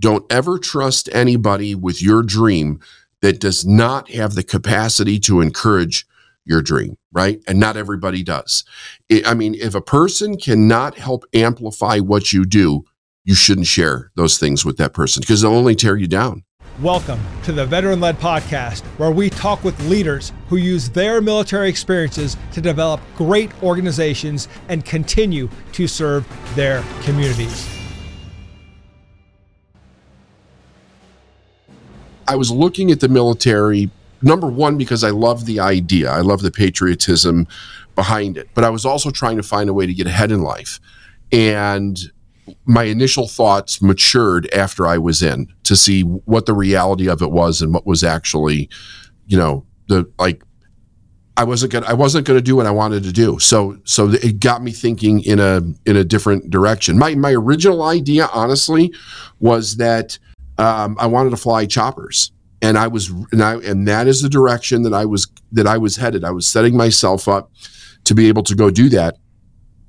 don't ever trust anybody with your dream that does not have the capacity to encourage your dream, right? And not everybody does. I mean, if a person cannot help amplify what you do, you shouldn't share those things with that person because they'll only tear you down. Welcome to the Veteran Led Podcast, where we talk with leaders who use their military experiences to develop great organizations and continue to serve their communities. I was looking at the military, number one, because I love the idea, I love the patriotism behind it, but I was also trying to find a way to get ahead in life. And my initial thoughts matured after I was in to see what the reality of it was and what was actually, you know, the like I wasn't gonna I wasn't gonna do what I wanted to do. So so it got me thinking in a in a different direction. My my original idea, honestly, was that um, I wanted to fly choppers, and I was and I and that is the direction that I was that I was headed. I was setting myself up to be able to go do that.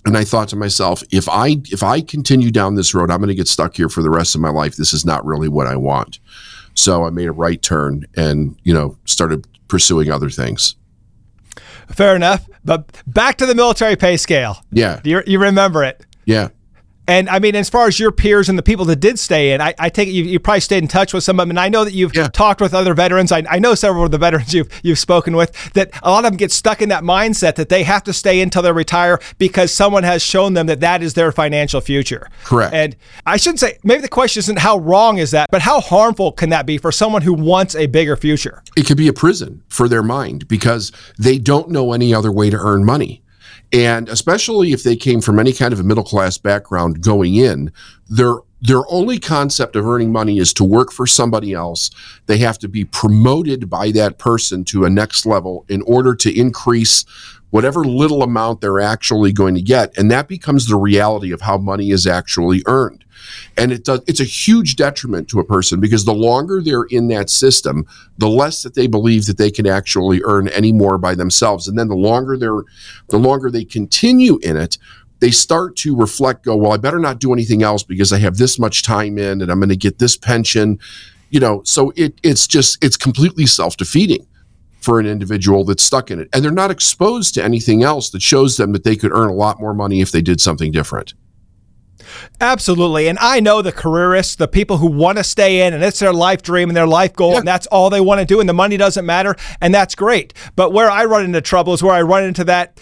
And I thought to myself, if I if I continue down this road, I'm going to get stuck here for the rest of my life. This is not really what I want. So I made a right turn and you know started pursuing other things. Fair enough. But back to the military pay scale. Yeah. You, you remember it. Yeah. And I mean, as far as your peers and the people that did stay in, I, I take it you, you probably stayed in touch with some of them. And I know that you've yeah. talked with other veterans. I, I, know several of the veterans you've you've spoken with that a lot of them get stuck in that mindset that they have to stay until they retire because someone has shown them that that is their financial future. Correct. And I shouldn't say maybe the question isn't how wrong is that, but how harmful can that be for someone who wants a bigger future? It could be a prison for their mind because they don't know any other way to earn money. And especially if they came from any kind of a middle class background going in, their their only concept of earning money is to work for somebody else. They have to be promoted by that person to a next level in order to increase whatever little amount they're actually going to get. And that becomes the reality of how money is actually earned. And it does, it's a huge detriment to a person because the longer they're in that system, the less that they believe that they can actually earn any more by themselves. And then the longer they're, the longer they continue in it, they start to reflect, go, well, I better not do anything else because I have this much time in and I'm going to get this pension. You know, so it, it's just, it's completely self defeating for an individual that's stuck in it. And they're not exposed to anything else that shows them that they could earn a lot more money if they did something different. Absolutely. And I know the careerists, the people who want to stay in and it's their life dream and their life goal, yeah. and that's all they want to do, and the money doesn't matter, and that's great. But where I run into trouble is where I run into that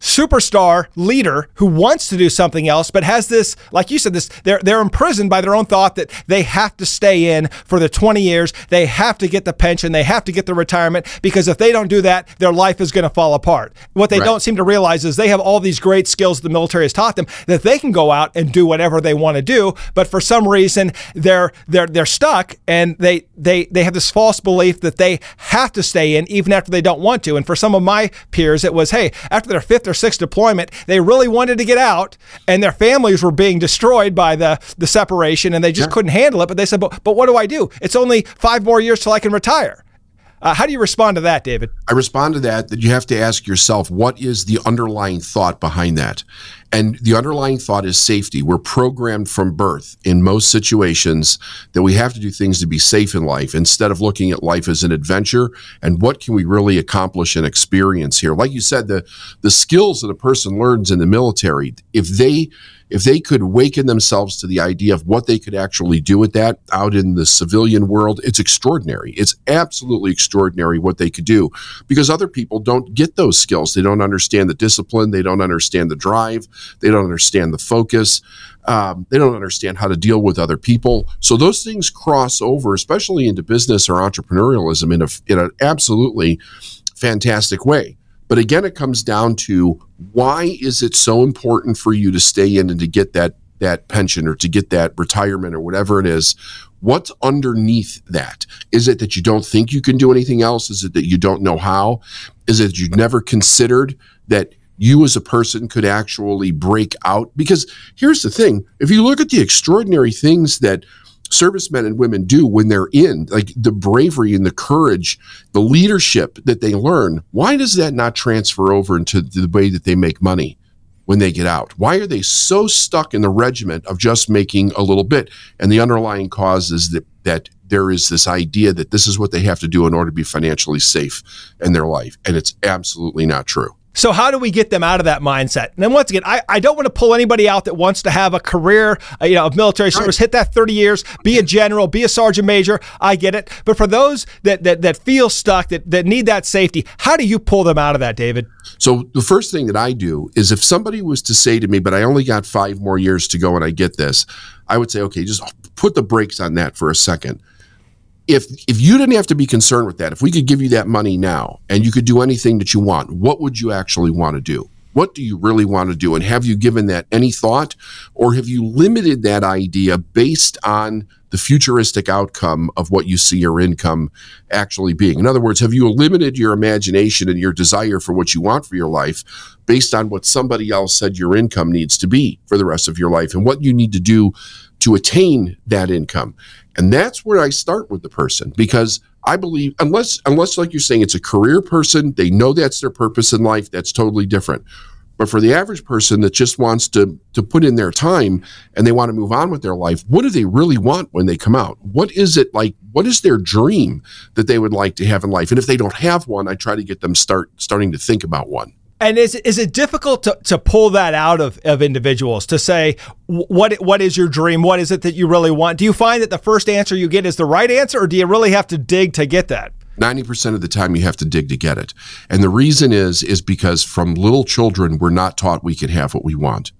superstar leader who wants to do something else, but has this, like you said, this they're they're imprisoned by their own thought that they have to stay in for the 20 years, they have to get the pension, they have to get the retirement, because if they don't do that, their life is going to fall apart. What they right. don't seem to realize is they have all these great skills the military has taught them that they can go out and do whatever they want to do, but for some reason they're they're they're stuck and they they they have this false belief that they have to stay in even after they don't want to. And for some of my peers, it was, hey, after their fifth their sixth deployment. They really wanted to get out, and their families were being destroyed by the, the separation, and they just couldn't handle it. But they said, but, but what do I do? It's only five more years till I can retire. Uh, how do you respond to that, David? I respond to that that you have to ask yourself what is the underlying thought behind that? And the underlying thought is safety. We're programmed from birth in most situations that we have to do things to be safe in life instead of looking at life as an adventure and what can we really accomplish and experience here. Like you said, the, the skills that a person learns in the military, if they if they could waken themselves to the idea of what they could actually do with that out in the civilian world, it's extraordinary. It's absolutely extraordinary what they could do because other people don't get those skills. They don't understand the discipline. They don't understand the drive. They don't understand the focus. Um, they don't understand how to deal with other people. So those things cross over, especially into business or entrepreneurialism, in a in an absolutely fantastic way. But again, it comes down to why is it so important for you to stay in and to get that that pension or to get that retirement or whatever it is? What's underneath that? Is it that you don't think you can do anything else? Is it that you don't know how? Is it that you've never considered that you as a person could actually break out? Because here's the thing if you look at the extraordinary things that servicemen and women do when they're in, like the bravery and the courage, the leadership that they learn, why does that not transfer over into the way that they make money? when they get out? Why are they so stuck in the regiment of just making a little bit? And the underlying cause is that, that there is this idea that this is what they have to do in order to be financially safe in their life. And it's absolutely not true. So, how do we get them out of that mindset? And then, once again, I, I don't want to pull anybody out that wants to have a career, uh, you know, of military service, hit that 30 years, be a general, be a sergeant major. I get it. But for those that, that, that feel stuck, that, that need that safety, how do you pull them out of that, David? So, the first thing that I do is if somebody was to say to me, but I only got five more years to go and I get this, I would say, okay, just put the brakes on that for a second if if you didn't have to be concerned with that, if we could give you that money now and you could do anything that you want, what would you actually want to do? What do you really want to do? And have you given that any thought? Or have you limited that idea based on the futuristic outcome of what you see your income actually being? In other words, have you limited your imagination and your desire for what you want for your life based on what somebody else said your income needs to be for the rest of your life and what you need to do to attain that income? And that's where I start with the person because I believe unless unless like you're saying it's a career person, they know that's their purpose in life, that's totally different. But for the average person that just wants to to put in their time and they want to move on with their life, what do they really want when they come out? What is it like what is their dream that they would like to have in life? And if they don't have one, I try to get them start starting to think about one. And is is it difficult to, to pull that out of, of individuals to say what what is your dream? What is it that you really want? Do you find that the first answer you get is the right answer, or do you really have to dig to get that? 90% of the time you have to dig to get it. And the reason is is because from little children we're not taught we can have what we want.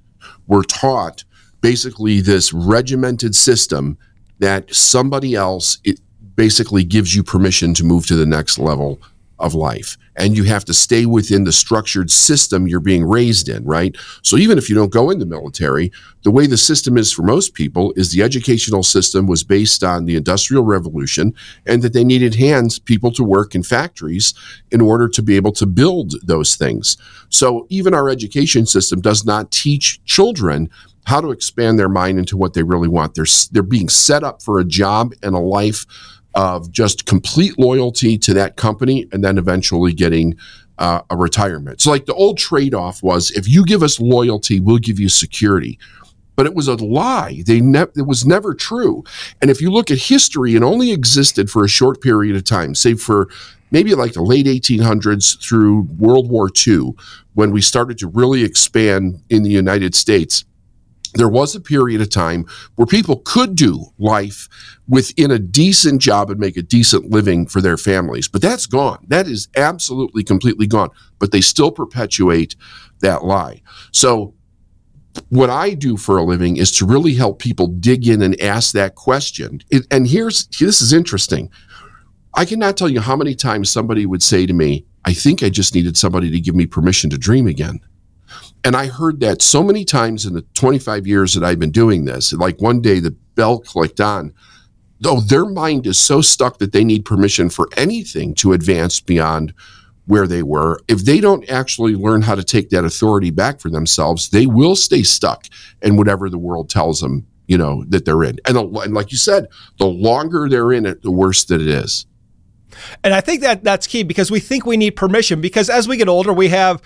We're taught basically this regimented system that somebody else it basically gives you permission to move to the next level of life. And you have to stay within the structured system you're being raised in, right? So even if you don't go in the military, the way the system is for most people is the educational system was based on the Industrial Revolution and that they needed hands, people to work in factories in order to be able to build those things. So even our education system does not teach children how to expand their mind into what they really want. They're, they're being set up for a job and a life of just complete loyalty to that company and then eventually getting uh, a retirement. So, like the old trade off was if you give us loyalty, we'll give you security. But it was a lie. They ne- it was never true. And if you look at history, it only existed for a short period of time, say for maybe like the late 1800s through World War II, when we started to really expand in the United States there was a period of time where people could do life within a decent job and make a decent living for their families. But that's gone. That is absolutely completely gone. But they still perpetuate that lie. So, what I do for a living is to really help people dig in and ask that question. It, and here's this is interesting. I cannot tell you how many times somebody would say to me, I think I just needed somebody to give me permission to dream again. And I heard that so many times in the 25 years that I've been doing this. Like one day the bell clicked on. Though their mind is so stuck that they need permission for anything to advance beyond where they were. If they don't actually learn how to take that authority back for themselves, they will stay stuck in whatever the world tells them, you know, that they're in. And, and like you said, the longer they're in it, the worse that it is. And I think that that's key because we think we need permission because as we get older, we have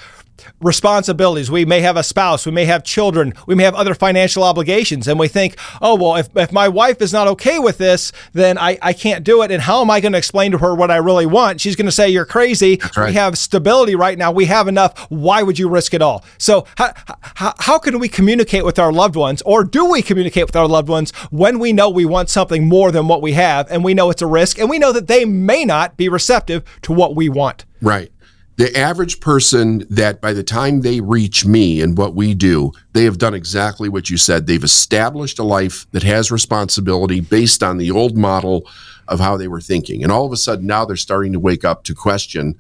responsibilities. We may have a spouse, we may have children, we may have other financial obligations, and we think, oh, well, if, if my wife is not okay with this, then I, I can't do it. And how am I going to explain to her what I really want? She's going to say, you're crazy. Right. We have stability right now. We have enough. Why would you risk it all? So, how, how, how can we communicate with our loved ones, or do we communicate with our loved ones when we know we want something more than what we have, and we know it's a risk, and we know that they may not be receptive to what we want? Right the average person that by the time they reach me and what we do, they have done exactly what you said. They've established a life that has responsibility based on the old model of how they were thinking. And all of a sudden now they're starting to wake up to question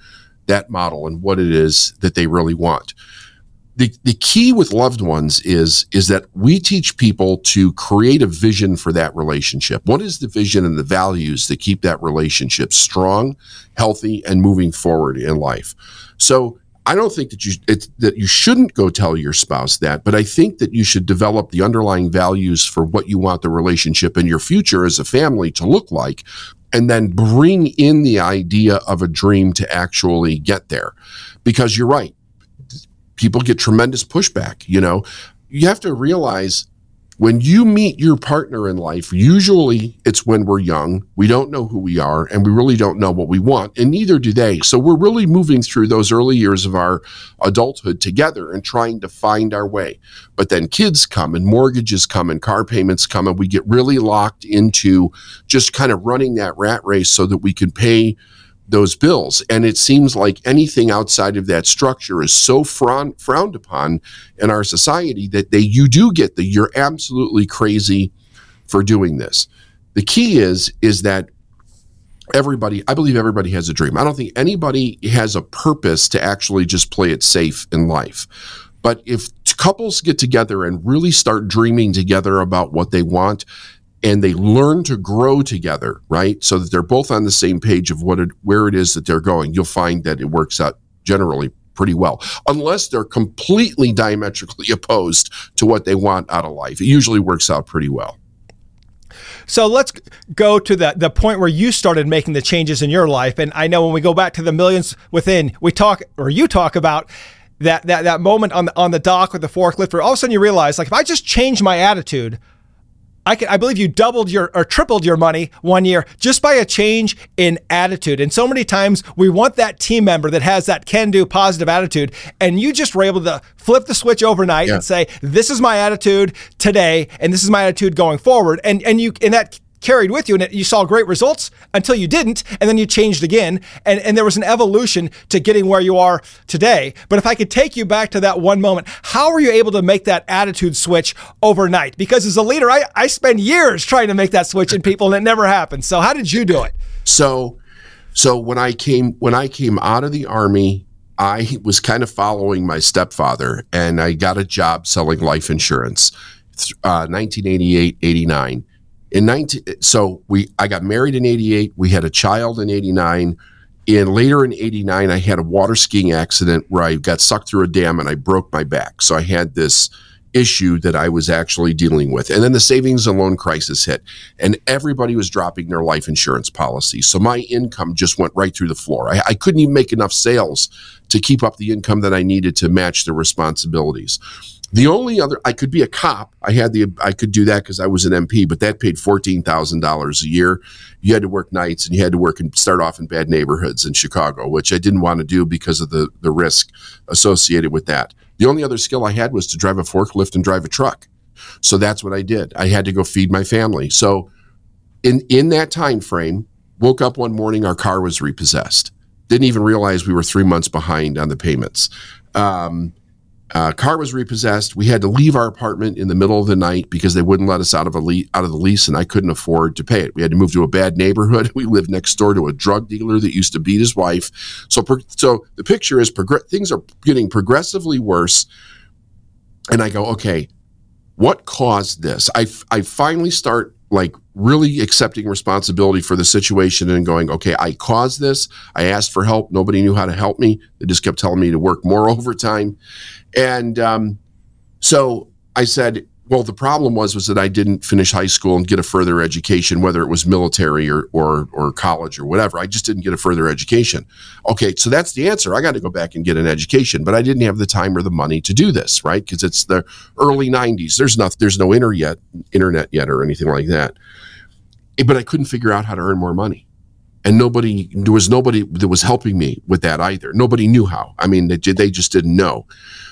that model and what it is that they really want the, the key with loved ones is is that we teach people to create a vision for that relationship. What is the vision and the values that keep that relationship strong, healthy, and moving forward in life? So I don't think that you that you shouldn't go tell your spouse that, but I think that you should develop the underlying values for what you want the relationship and your future as a family to look like, and then bring in the idea of a dream to actually get there. Because you're right people get tremendous pushback. You know, you have to realize when you meet your partner in life, usually it's when we're young, we don't know who we are, and we really don't know what we want, and neither do they. So we're really moving through those early years of our adulthood together and trying to find our way. But then kids come, and mortgages come, and car payments come, and we get really locked into just kind of running that rat race so that we can pay those bills. And it seems like anything outside of that structure is so frown, frowned upon in our society that they you do get the you're absolutely crazy for doing this. The key is is that everybody I believe everybody has a dream. I don't think anybody has a purpose to actually just play it safe in life. But if couples get together and really start dreaming together about what they want, and they learn to grow together, right? So that they're both on the same page of what it, where it is that they're going. You'll find that it works out generally pretty well, unless they're completely diametrically opposed to what they want out of life. It usually works out pretty well. So let's go to the the point where you started making the changes in your life. And I know when we go back to the millions within, we talk or you talk about that that that moment on the on the dock with the forklift where all of a sudden you realize like if I just change my attitude, I, can, I believe you doubled your or tripled your money one year just by a change in attitude. And so many times we want that team member that has that can do positive attitude. And you just were able to flip the switch overnight yeah. and say, this is my attitude today, and this is my attitude going forward. And and you and that carried with you and you saw great results until you didn't and then you changed again and, and there was an evolution to getting where you are today. But if i could take you back to that one moment how were you able to make that attitude switch overnight? Because as a leader i, I spend years trying to make that switch in people and it never happens. So how did you do it? So so when i came when i came out of the army I was kind of following my stepfather and I got a job selling life insurance, uh, 1988, 89 in 19 so we i got married in 88 we had a child in 89 and later in 89 i had a water skiing accident where i got sucked through a dam and i broke my back. So i had this issue that i was actually dealing with. And then the savings and loan crisis hit and everybody was dropping their life insurance policy. So my income just went right through the floor. I, I couldn't even make enough sales to keep up the income that i needed to match the responsibilities the only other I could be a cop. I had the I could do that because I was an MP, but that paid fourteen thousand dollars a year. You had to work nights and you had to work and start off in bad neighborhoods in Chicago, which I didn't want to do because of the the risk associated with that. The only other skill I had was to drive a forklift and drive a truck. So that's what I did. I had to go feed my family. So in in that time frame, woke up one morning, our car was repossessed. Didn't even realize we were three months behind on the payments. Um, uh, car was repossessed. We had to leave our apartment in the middle of the night because they wouldn't let us out of a le- out of the lease, and I couldn't afford to pay it. We had to move to a bad neighborhood. We lived next door to a drug dealer that used to beat his wife. So, so the picture is prog- things are getting progressively worse. And I go, okay, what caused this? I, f- I finally start like really accepting responsibility for the situation and going, okay, I caused this. I asked for help. Nobody knew how to help me. They just kept telling me to work more overtime. And um, so I said, well, the problem was was that I didn't finish high school and get a further education, whether it was military or or or college or whatever. I just didn't get a further education. Okay, so that's the answer. I got to go back and get an education, but I didn't have the time or the money to do this, right? Because it's the early '90s. There's not there's no internet yet, internet yet or anything like that. Eh, but I couldn't figure out how to earn more money and nobody there was nobody that was helping me with that either nobody knew how i mean they, they just didn't know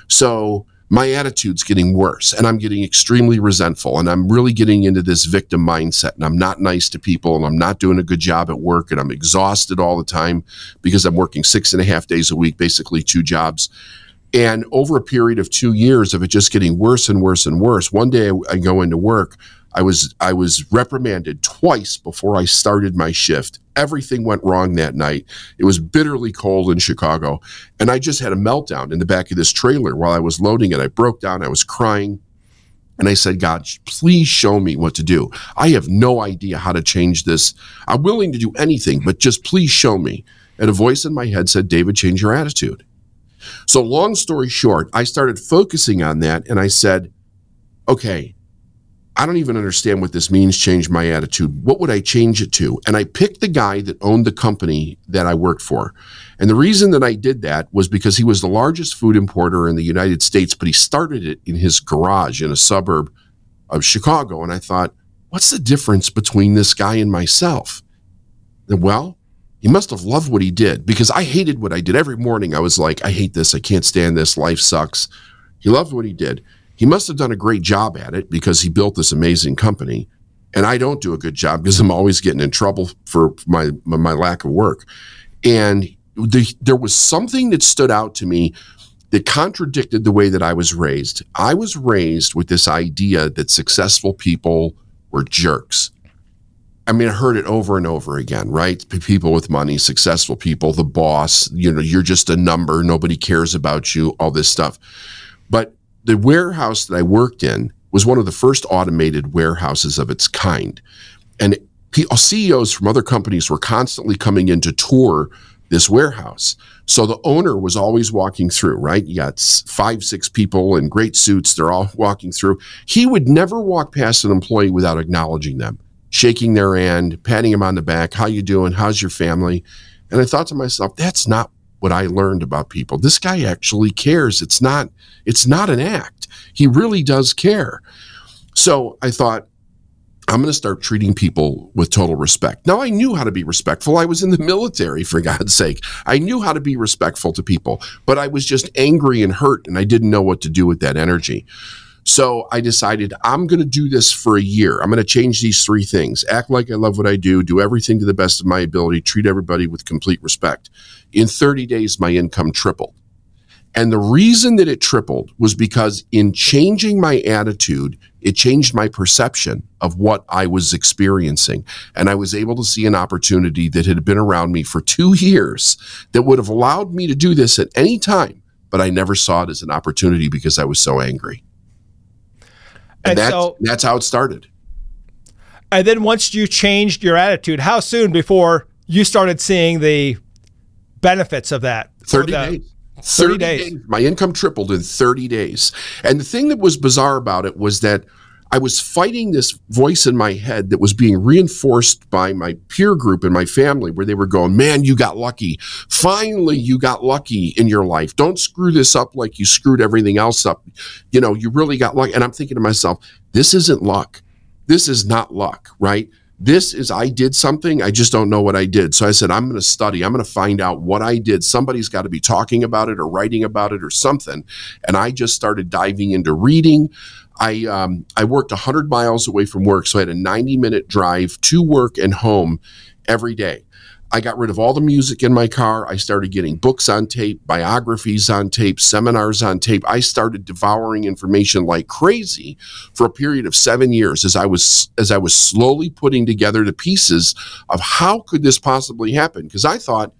so my attitude's getting worse and I'm getting extremely resentful and I'm really getting into this victim mindset and I'm not nice to people and I'm not doing a good job at work and I'm exhausted all the time because I'm working six and a half days a week, basically two jobs. And over a period of two years of it just getting worse and worse and worse, one day I, I go into work I was I was reprimanded twice before I started my shift. Everything went wrong that night. It was bitterly cold in Chicago, and I just had a meltdown in the back of this trailer while I was loading it. I broke down. I was crying. And I said, God, please show me what to do. I have no idea how to change this. I'm willing to do anything, but just please show me. And a voice in my head said, David, change your attitude. So, long story short, I started focusing on that and I said, okay, I don't even understand what this means, change my attitude. What would I change it to? And I picked the guy that owned the company that I worked for. And the reason that I did that was because he was the largest food importer in the United States, but he started it in his garage in a suburb of Chicago. And I thought, what's the difference between this guy and myself? And well, he must have loved what he did because I hated what I did. Every morning I was like, I hate this. I can't stand this. Life sucks. He loved what he did. He must have done a great job at it because he built this amazing company. And I don't do a good job because I'm always getting in trouble for my my lack of work. And the, there was something that stood out to me that contradicted the way that I was raised. I was raised with this idea that successful people were jerks. I mean, I heard it over and over again, right? People with money, successful people, the boss, you know, you're just a number, nobody cares about you, all this stuff. But the warehouse that I worked in was one of the first automated warehouses of its kind. And uh, CEOs from other companies were constantly coming in to tour this warehouse. So the owner was always walking through, right? You got five, six people in great suits. They're all walking through. He would never walk past an employee without acknowledging them, shaking their hand, patting him on the back. How you doing? How's your family? And I thought to myself, that's not what I learned about people. This guy actually cares. It's not it's not an act. He really does care. So I thought I'm going to start treating people with total respect. Now I knew how to be respectful. I was in the military for God's sake. I knew how to be respectful to people, but I was just angry and hurt and I didn't know what to do with that energy. So I decided I'm going to do this for a year. I'm going to change these three things act like I love what I do, do everything to the best of my ability, treat everybody with complete respect. In 30 days, my income tripled. And the reason that it tripled was because in changing my attitude, it changed my perception of what I was experiencing. And I was able to see an opportunity that had been around me for two years that would have allowed me to do this at any time, but I never saw it as an opportunity because I was so angry. And, and that's, so, that's how it started. And then once you changed your attitude, how soon before you started seeing the benefits of that? 30 the, days. 30, 30 days. days. My income tripled in 30 days. And the thing that was bizarre about it was that I was fighting this voice in my head that was being reinforced by my peer group and my family, where they were going, Man, you got lucky. Finally, you got lucky in your life. Don't screw this up like you screwed everything else up. You know, you really got lucky. And I'm thinking to myself, This isn't luck. This is not luck, right? This is, I did something. I just don't know what I did. So I said, I'm going to study. I'm going to find out what I did. Somebody's got to be talking about it or writing about it or something. And I just started diving into reading. I um, I worked 100 miles away from work, so I had a 90 minute drive to work and home every day. I got rid of all the music in my car. I started getting books on tape, biographies on tape, seminars on tape. I started devouring information like crazy for a period of 7 years as I was as I was slowly putting together the pieces of how could this possibly happen because I thought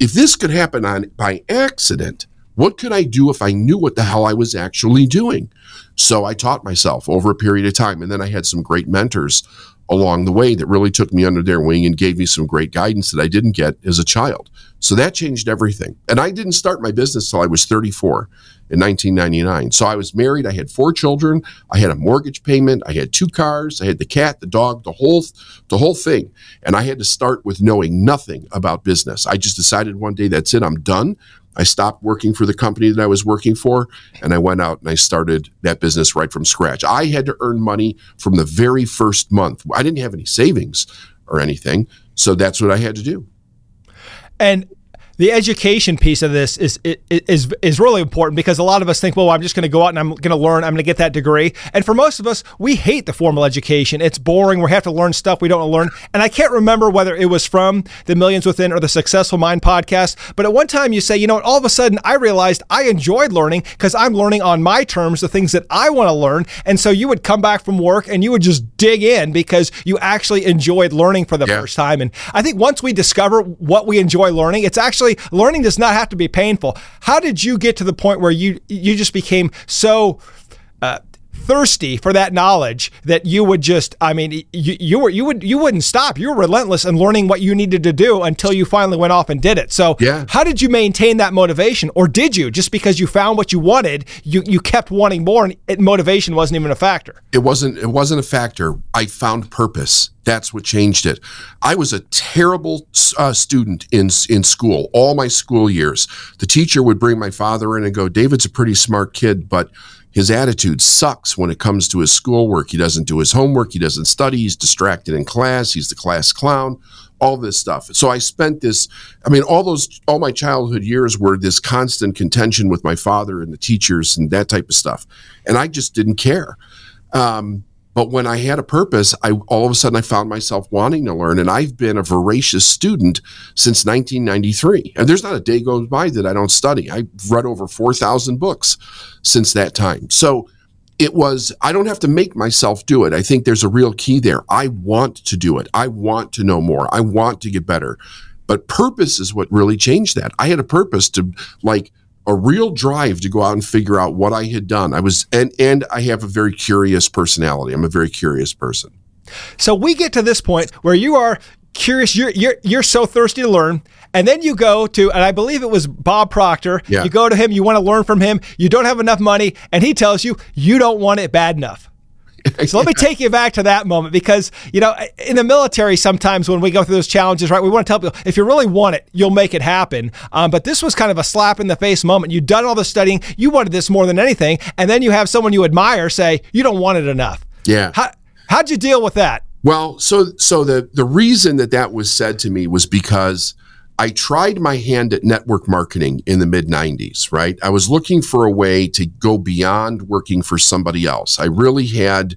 if this could happen on by accident, what could I do if I knew what the hell I was actually doing? So I taught myself over a period of time. And then I had some great mentors along the way that really took me under their wing and gave me some great guidance that I didn't get as a child. So that changed everything. And I didn't start my business till I was 34 in 1999. So I was married, I had four children, I had a mortgage payment, I had two cars, I had the cat, the dog, the whole the whole thing. And I had to start with knowing nothing about business. I just decided one day that's it, I'm done. I stopped working for the company that I was working for and I went out and I started that business right from scratch. I had to earn money from the very first month. I didn't have any savings or anything. So that's what I had to do. And the education piece of this is is is really important because a lot of us think, well, I'm just going to go out and I'm going to learn, I'm going to get that degree. And for most of us, we hate the formal education. It's boring. We have to learn stuff we don't want to learn. And I can't remember whether it was from the Millions Within or the Successful Mind podcast, but at one time you say, you know, all of a sudden I realized I enjoyed learning because I'm learning on my terms the things that I want to learn. And so you would come back from work and you would just dig in because you actually enjoyed learning for the yeah. first time. And I think once we discover what we enjoy learning, it's actually actually learning does not have to be painful. How did you get to the point where you you just became so thirsty for that knowledge that you would just I mean you, you were you would you wouldn't stop. You were relentless in learning what you needed to do until you finally went off and did it. So yeah. how did you maintain that motivation or did you just because you found what you wanted, you you kept wanting more and it, motivation wasn't even a factor? It wasn't it wasn't a factor. I found purpose. That's what changed it. I was a terrible uh, student in in school all my school years. The teacher would bring my father in and go, "David's a pretty smart kid, but his attitude sucks when it comes to his schoolwork. He doesn't do his homework. He doesn't study. He's distracted in class. He's the class clown. All this stuff. So I spent this. I mean, all those, all my childhood years were this constant contention with my father and the teachers and that type of stuff, and I just didn't care. Um, but when I had a purpose, I all of a sudden I found myself wanting to learn, and I've been a voracious student since 1993. And there's not a day goes by that I don't study. I've read over 4,000 books since that time. So it was I don't have to make myself do it. I think there's a real key there. I want to do it. I want to know more. I want to get better. But purpose is what really changed that. I had a purpose to like a real drive to go out and figure out what I had done. I was and and I have a very curious personality. I'm a very curious person. So we get to this point where you are curious you're you're you're so thirsty to learn and then you go to and I believe it was Bob Proctor. Yeah. You go to him, you want to learn from him, you don't have enough money and he tells you you don't want it bad enough. So let me take you back to that moment because, you know, in the military, sometimes when we go through those challenges, right, we want to tell people if you really want it, you'll make it happen. Um, but this was kind of a slap in the face moment. You'd done all the studying, you wanted this more than anything. And then you have someone you admire say, you don't want it enough. Yeah. How, how'd you deal with that? Well, so so the the reason that that was said to me was because I tried my hand at network marketing in the mid 90s, right? I was looking for a way to go beyond working for somebody else. I really had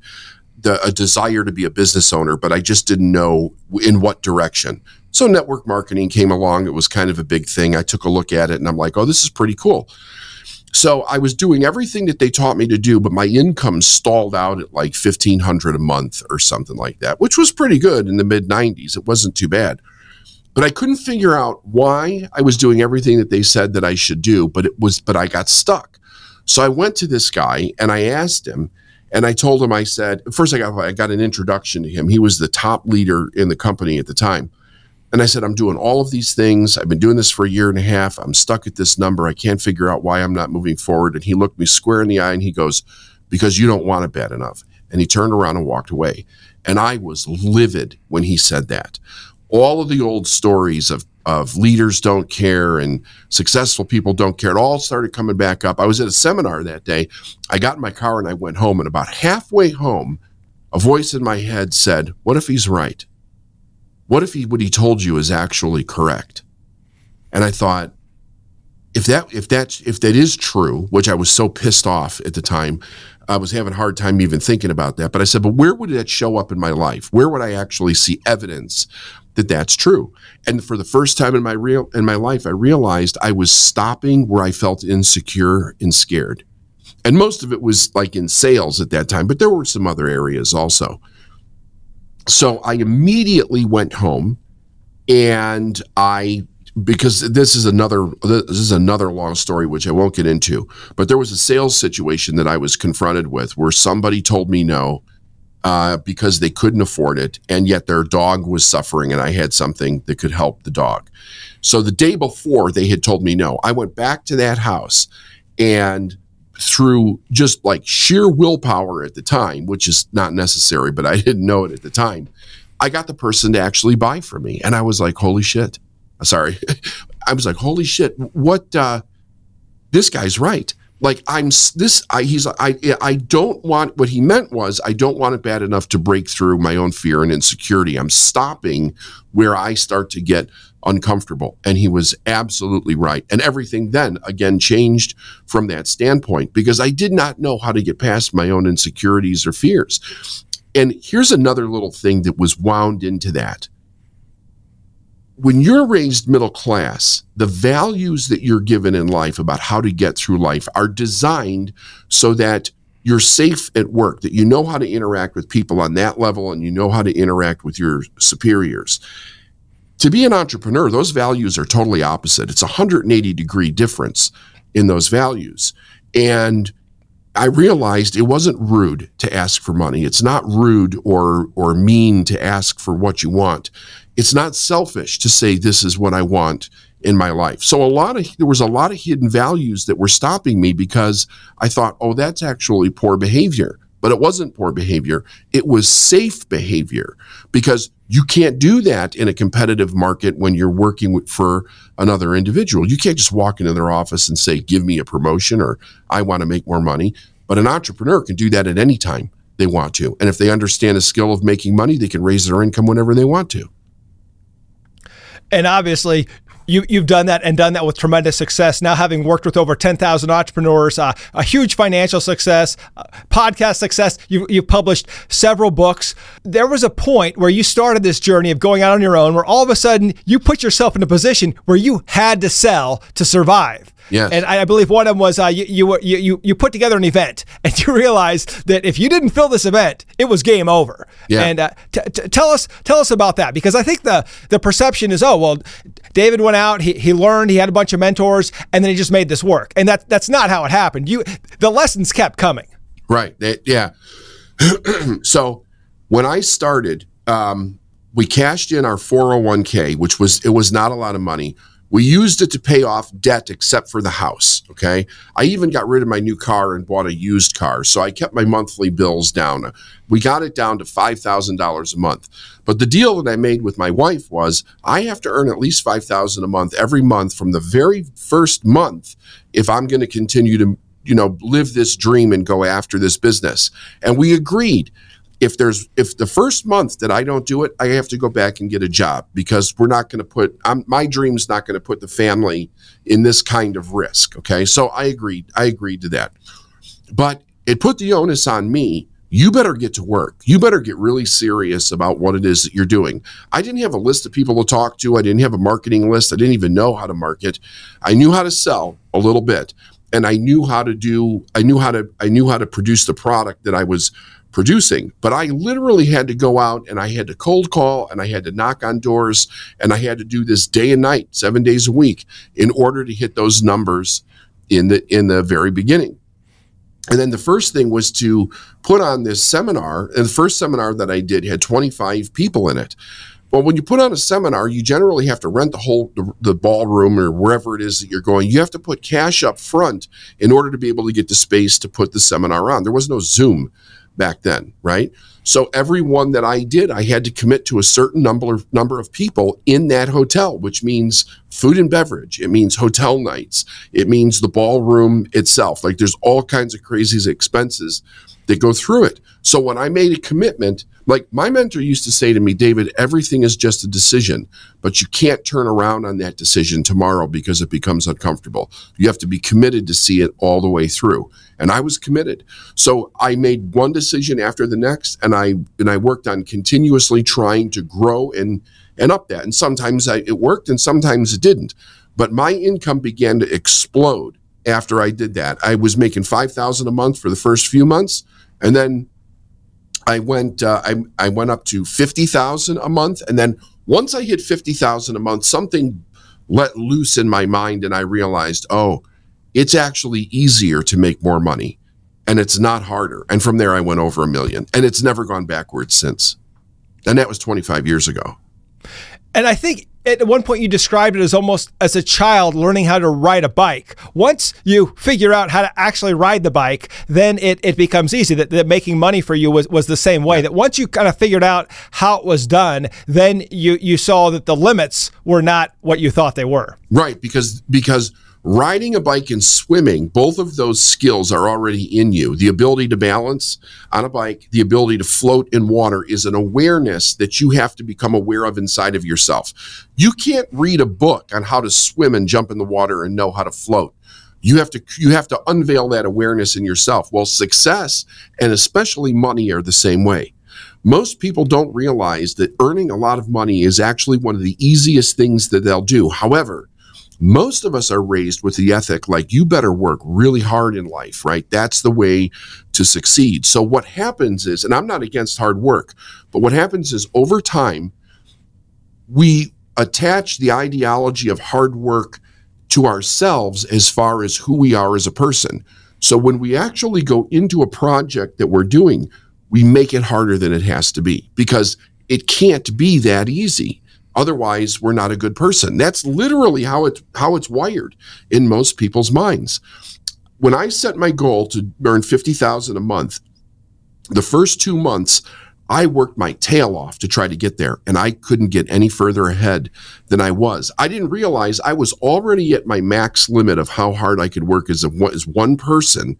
the, a desire to be a business owner, but I just didn't know in what direction. So network marketing came along. It was kind of a big thing. I took a look at it and I'm like, oh, this is pretty cool. So I was doing everything that they taught me to do, but my income stalled out at like 1500 a month or something like that, which was pretty good in the mid 90s. It wasn't too bad. But I couldn't figure out why I was doing everything that they said that I should do, but it was but I got stuck. So I went to this guy and I asked him and I told him I said first I got I got an introduction to him. He was the top leader in the company at the time. And I said, I'm doing all of these things. I've been doing this for a year and a half. I'm stuck at this number. I can't figure out why I'm not moving forward. And he looked me square in the eye and he goes, Because you don't want it bad enough. And he turned around and walked away. And I was livid when he said that all of the old stories of of leaders don't care and successful people don't care. It all started coming back up. I was at a seminar that day. I got in my car and I went home. And about halfway home, a voice in my head said, What if he's right? What if he, what he told you is actually correct? And I thought, if that if that if that is true, which I was so pissed off at the time, I was having a hard time even thinking about that. But I said, but where would that show up in my life? Where would I actually see evidence that that's true. And for the first time in my real in my life, I realized I was stopping where I felt insecure and scared. And most of it was like in sales at that time, but there were some other areas also. So I immediately went home and I because this is another this is another long story which I won't get into, but there was a sales situation that I was confronted with where somebody told me no uh, because they couldn't afford it, and yet their dog was suffering, and I had something that could help the dog. So the day before, they had told me no. I went back to that house, and through just like sheer willpower at the time, which is not necessary, but I didn't know it at the time, I got the person to actually buy for me, and I was like, "Holy shit!" Sorry, I was like, "Holy shit! What? Uh, this guy's right." like I'm this I he's I I don't want what he meant was I don't want it bad enough to break through my own fear and insecurity. I'm stopping where I start to get uncomfortable and he was absolutely right. And everything then again changed from that standpoint because I did not know how to get past my own insecurities or fears. And here's another little thing that was wound into that when you're raised middle class, the values that you're given in life about how to get through life are designed so that you're safe at work, that you know how to interact with people on that level and you know how to interact with your superiors. To be an entrepreneur, those values are totally opposite. It's a 180 degree difference in those values. And I realized it wasn't rude to ask for money. It's not rude or or mean to ask for what you want. It's not selfish to say this is what I want in my life. So a lot of there was a lot of hidden values that were stopping me because I thought, "Oh, that's actually poor behavior." But it wasn't poor behavior. It was safe behavior because you can't do that in a competitive market when you're working for another individual. You can't just walk into their office and say, give me a promotion or I want to make more money. But an entrepreneur can do that at any time they want to. And if they understand the skill of making money, they can raise their income whenever they want to. And obviously, you, you've done that and done that with tremendous success. Now, having worked with over 10,000 entrepreneurs, uh, a huge financial success, uh, podcast success, you, you've published several books. There was a point where you started this journey of going out on your own, where all of a sudden you put yourself in a position where you had to sell to survive. Yes. And I believe one of them was uh, you, you, you, you put together an event and you realized that if you didn't fill this event, it was game over. Yeah. And uh, t- t- tell us tell us about that because I think the the perception is oh well, David went out, he, he learned, he had a bunch of mentors, and then he just made this work. And that that's not how it happened. You the lessons kept coming. Right. yeah. so when I started, um, we cashed in our 401k, which was it was not a lot of money. We used it to pay off debt except for the house. Okay. I even got rid of my new car and bought a used car. So I kept my monthly bills down. We got it down to $5,000 a month. But the deal that I made with my wife was I have to earn at least 5000 a month every month from the very first month if I'm going to continue to you know live this dream and go after this business. And we agreed if there's if the first month that I don't do it, I have to go back and get a job because we're not going to put I'm, my dream's not going to put the family in this kind of risk. Okay, so I agreed. I agreed to that, but it put the onus on me. You better get to work. You better get really serious about what it is that you're doing. I didn't have a list of people to talk to. I didn't have a marketing list. I didn't even know how to market. I knew how to sell a little bit, and I knew how to do. I knew how to. I knew how to produce the product that I was producing. But I literally had to go out and I had to cold call and I had to knock on doors and I had to do this day and night, seven days a week, in order to hit those numbers in the in the very beginning. And then the first thing was to put on this seminar. And the first seminar that I did had 25 people in it. Well, when you put on a seminar, you generally have to rent the whole the, the, ballroom or wherever it is that you're going. You have to put cash up front in order to be able to get the space to put the seminar on. There was no Zoom back then, right? So everyone that I did, I had to commit to a certain number of, number of people in that hotel, which means food and beverage. It means hotel nights. It means the ballroom itself. Like there's all kinds of crazy expenses that go through it. So when I made a commitment, like my mentor used to say to me, David, everything is just a decision, but you can't turn around on that decision tomorrow because it becomes uncomfortable. You have to be committed to see it all the way through. And I was committed. So I made one decision after the next and I and I worked on continuously trying to grow and and up that. And sometimes I, it worked and sometimes it didn't. But my income began to explode after I did that. I was making 5000 a month for the first few months and then I went uh, I, I went up to 50,000 a month. And then once I hit 50,000 a month something let loose in my mind and I realized oh it's actually easier to make more money and it's not harder. And from there I went over a million and it's never gone backwards since. And that was 25 years ago and I think at one point you described it as almost as a child learning how to ride a bike. Once you figure out how to actually ride the bike, then it, it becomes easy. That, that making money for you was, was the same way. That once you kind of figured out how it was done, then you, you saw that the limits were not what you thought they were. Right, because because riding a bike and swimming, both of those skills are already in you. The ability to balance on a bike, the ability to float in water is an awareness that you have to become aware of inside of yourself. You can't read a book on how to swim and jump in the water and know how to float. You have to you have to unveil that awareness in yourself. Well, success and especially money are the same way. Most people don't realize that earning a lot of money is actually one of the easiest things that they'll do. However, most of us are raised with the ethic like you better work really hard in life, right? That's the way to succeed. So what happens is, and I'm not against hard work, but what happens is over time, we attach the ideology of hard work to ourselves as far as who we are as a person. So when we actually go into a project that we're doing, we make it harder than it has to be because it can't be that easy. Otherwise, we're not a good person. That's literally how it how it's wired in most people's minds. When I set my goal to earn 50,000 a month, the first 2 months I worked my tail off to try to get there, and I couldn't get any further ahead than I was. I didn't realize I was already at my max limit of how hard I could work as, a, as one person,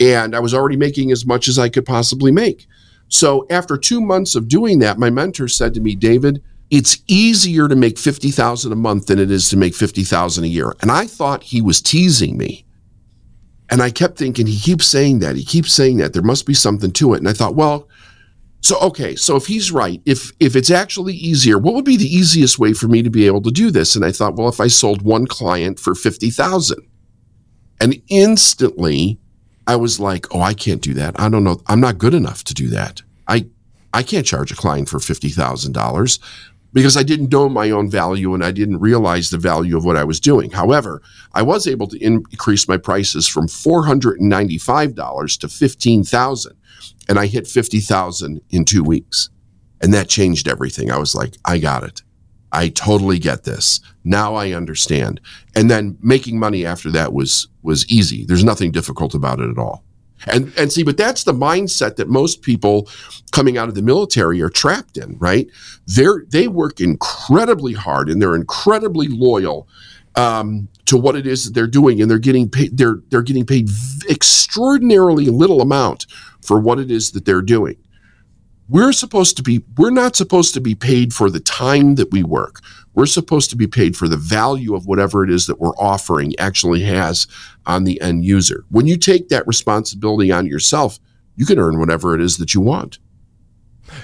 and I was already making as much as I could possibly make. So after two months of doing that, my mentor said to me, David, it's easier to make 50,000 a month than it is to make 50,000 a year. And I thought he was teasing me. And I kept thinking, he keeps saying that. He keeps saying that. There must be something to it. And I thought, well, so okay, so if he's right, if if it's actually easier, what would be the easiest way for me to be able to do this? And I thought, well, if I sold one client for 50,000. And instantly I was like, "Oh, I can't do that. I don't know. I'm not good enough to do that. I I can't charge a client for $50,000 because I didn't know my own value and I didn't realize the value of what I was doing. However, I was able to increase my prices from $495 to 15,000 and I hit 50,000 in 2 weeks. And that changed everything. I was like, I got it. I totally get this. Now I understand. And then making money after that was was easy. There's nothing difficult about it at all. And and see, but that's the mindset that most people coming out of the military are trapped in, right? They're they work incredibly hard and they're incredibly loyal um, to what it is that they're doing, and they're getting paid. They're they're getting paid extraordinarily little amount for what it is that they're doing. We're supposed to be. We're not supposed to be paid for the time that we work. We're supposed to be paid for the value of whatever it is that we're offering actually has on the end user. When you take that responsibility on yourself, you can earn whatever it is that you want.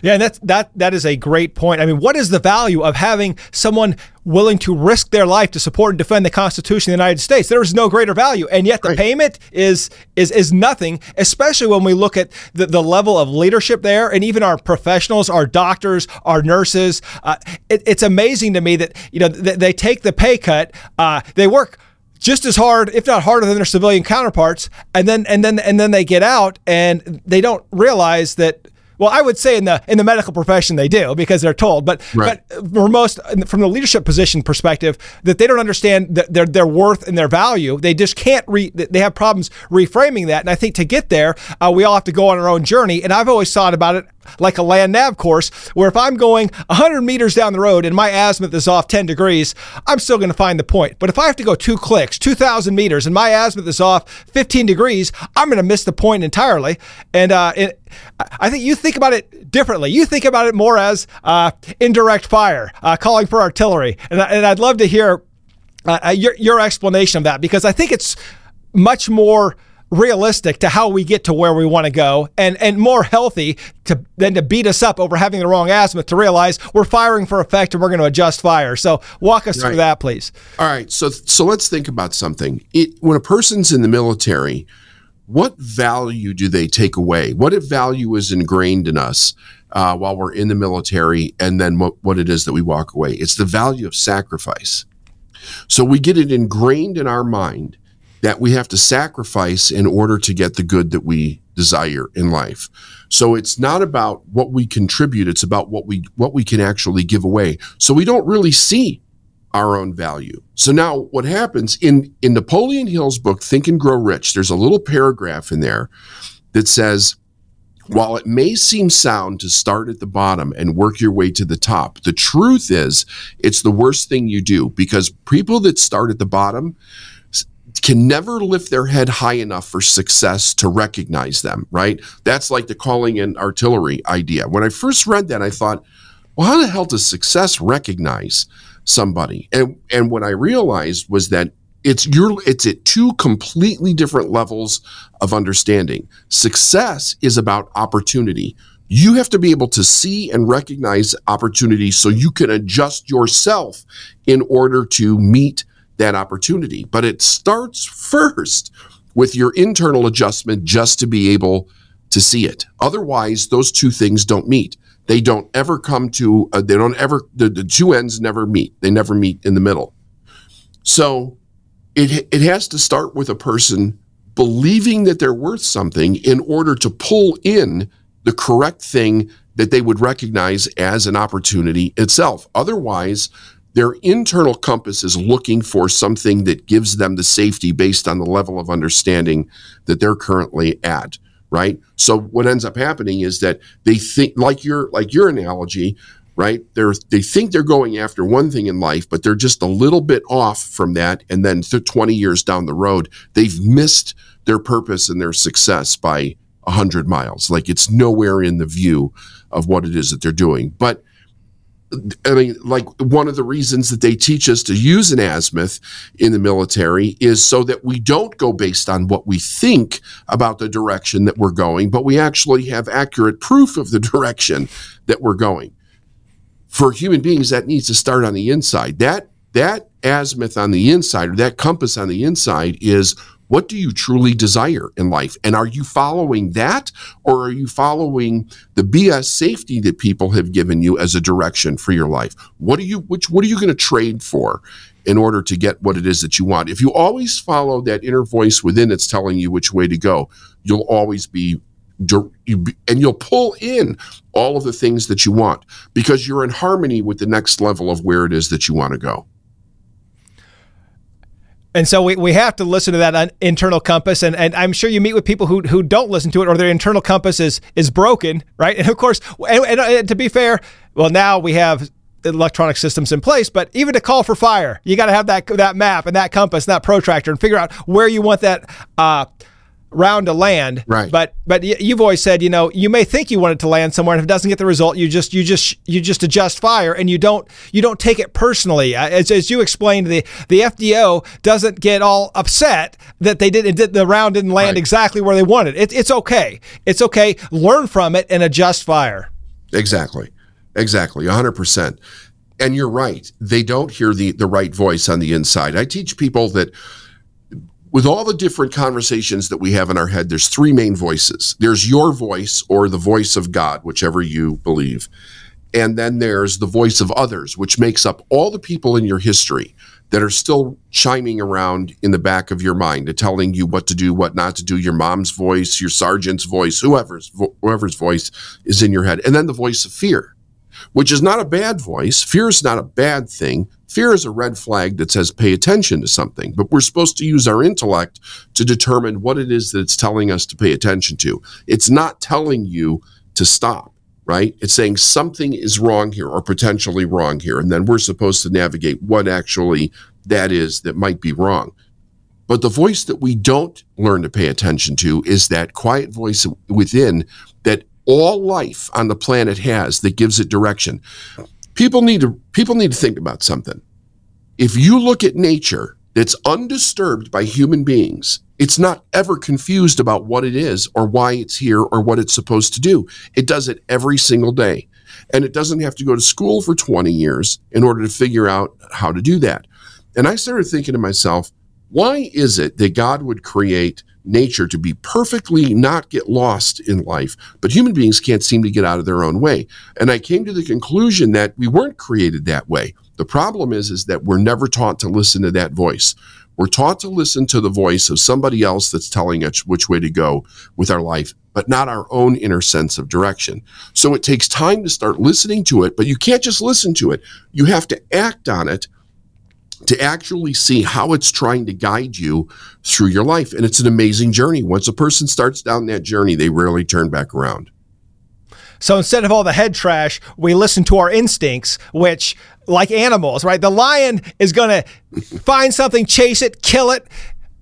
Yeah, and that's that that is a great point. I mean, what is the value of having someone willing to risk their life to support and defend the Constitution of the United States? There is no greater value, and yet the right. payment is is is nothing. Especially when we look at the, the level of leadership there, and even our professionals, our doctors, our nurses. Uh, it, it's amazing to me that you know they, they take the pay cut, uh, they work just as hard, if not harder than their civilian counterparts, and then and then and then they get out and they don't realize that well, I would say in the in the medical profession they do because they're told, but right. but for most from the leadership position perspective, that they don't understand their their worth and their value. They just can't re. They have problems reframing that, and I think to get there, uh, we all have to go on our own journey. And I've always thought about it like a land nav course, where if I'm going 100 meters down the road and my azimuth is off 10 degrees, I'm still going to find the point. But if I have to go two clicks, 2,000 meters, and my azimuth is off 15 degrees, I'm going to miss the point entirely. And uh, it, I think you think about it differently. You think about it more as uh, indirect fire, uh, calling for artillery. And, and, I'd love to hear uh, uh, your, your explanation of that because I think it's much more realistic to how we get to where we want to go and and more healthy to than to beat us up over having the wrong azimuth to realize we're firing for effect and we're going to adjust fire. So walk us right. through that please. All right. So so let's think about something. It, when a person's in the military, what value do they take away? What if value is ingrained in us uh, while we're in the military, and then what, what it is that we walk away? It's the value of sacrifice. So we get it ingrained in our mind that we have to sacrifice in order to get the good that we desire in life. So it's not about what we contribute, it's about what we what we can actually give away. So we don't really see our own value. So now what happens in, in Napoleon Hill's book, Think and Grow Rich, there's a little paragraph in there that says, while it may seem sound to start at the bottom and work your way to the top, the truth is it's the worst thing you do because people that start at the bottom can never lift their head high enough for success to recognize them, right? That's like the calling in artillery idea. When I first read that, I thought, well, how the hell does success recognize somebody. And and what I realized was that it's your it's at two completely different levels of understanding. Success is about opportunity. You have to be able to see and recognize opportunity so you can adjust yourself in order to meet that opportunity. But it starts first with your internal adjustment just to be able to see it. Otherwise, those two things don't meet. They don't ever come to, uh, they don't ever, the, the two ends never meet. They never meet in the middle. So it, it has to start with a person believing that they're worth something in order to pull in the correct thing that they would recognize as an opportunity itself. Otherwise, their internal compass is looking for something that gives them the safety based on the level of understanding that they're currently at right? So what ends up happening is that they think like your like your analogy right? They're they think they're going after one thing in life but they're just a little bit off from that. And then 20 years down the road they've missed their purpose and their success by 100 miles. Like it's nowhere in the view of what it is that they're doing. But I mean, like one of the reasons that they teach us to use an azimuth in the military is so that we don't go based on what we think about the direction that we're going, but we actually have accurate proof of the direction that we're going. For human beings, that needs to start on the inside. That that azimuth on the inside or that compass on the inside is what do you truly desire in life? And are you following that or are you following the BS safety that people have given you as a direction for your life? What are you which what are you going to trade for in order to get what it is that you want? If you always follow that inner voice within that's telling you which way to go, you'll always be and you'll pull in all of the things that you want because you're in harmony with the next level of where it is that you want to go. And so we, we have to listen to that internal compass. And, and I'm sure you meet with people who, who don't listen to it or their internal compass is, is broken, right? And of course, and, and, and to be fair, well, now we have electronic systems in place, but even to call for fire, you got to have that, that map and that compass, and that protractor and figure out where you want that, uh, round to land. Right. But but you've always said, you know, you may think you want it to land somewhere, and if it doesn't get the result, you just you just you just adjust fire, and you don't you don't take it personally. Uh, as, as you explained, the the FDO doesn't get all upset that they did, did the round didn't land right. exactly where they wanted. It, it's okay. It's okay. Learn from it and adjust fire. Exactly. Exactly. 100%. And you're right. They don't hear the, the right voice on the inside. I teach people that with all the different conversations that we have in our head, there's three main voices. There's your voice or the voice of God, whichever you believe. And then there's the voice of others, which makes up all the people in your history that are still chiming around in the back of your mind, telling you what to do, what not to do. Your mom's voice, your sergeant's voice, whoever's whoever's voice is in your head, and then the voice of fear, which is not a bad voice. Fear is not a bad thing. Fear is a red flag that says pay attention to something, but we're supposed to use our intellect to determine what it is that it's telling us to pay attention to. It's not telling you to stop, right? It's saying something is wrong here or potentially wrong here. And then we're supposed to navigate what actually that is that might be wrong. But the voice that we don't learn to pay attention to is that quiet voice within that all life on the planet has that gives it direction people need to people need to think about something. If you look at nature that's undisturbed by human beings, it's not ever confused about what it is or why it's here or what it's supposed to do. It does it every single day. And it doesn't have to go to school for 20 years in order to figure out how to do that. And I started thinking to myself, why is it that God would create nature to be perfectly not get lost in life, but human beings can't seem to get out of their own way. And I came to the conclusion that we weren't created that way. The problem is, is that we're never taught to listen to that voice. We're taught to listen to the voice of somebody else that's telling us which way to go with our life, but not our own inner sense of direction. So it takes time to start listening to it, but you can't just listen to it. You have to act on it to actually see how it's trying to guide you through your life. And it's an amazing journey. Once a person starts down that journey, they rarely turn back around. So instead of all the head trash, we listen to our instincts, which, like animals, right? The lion is going to find something, chase it, kill it,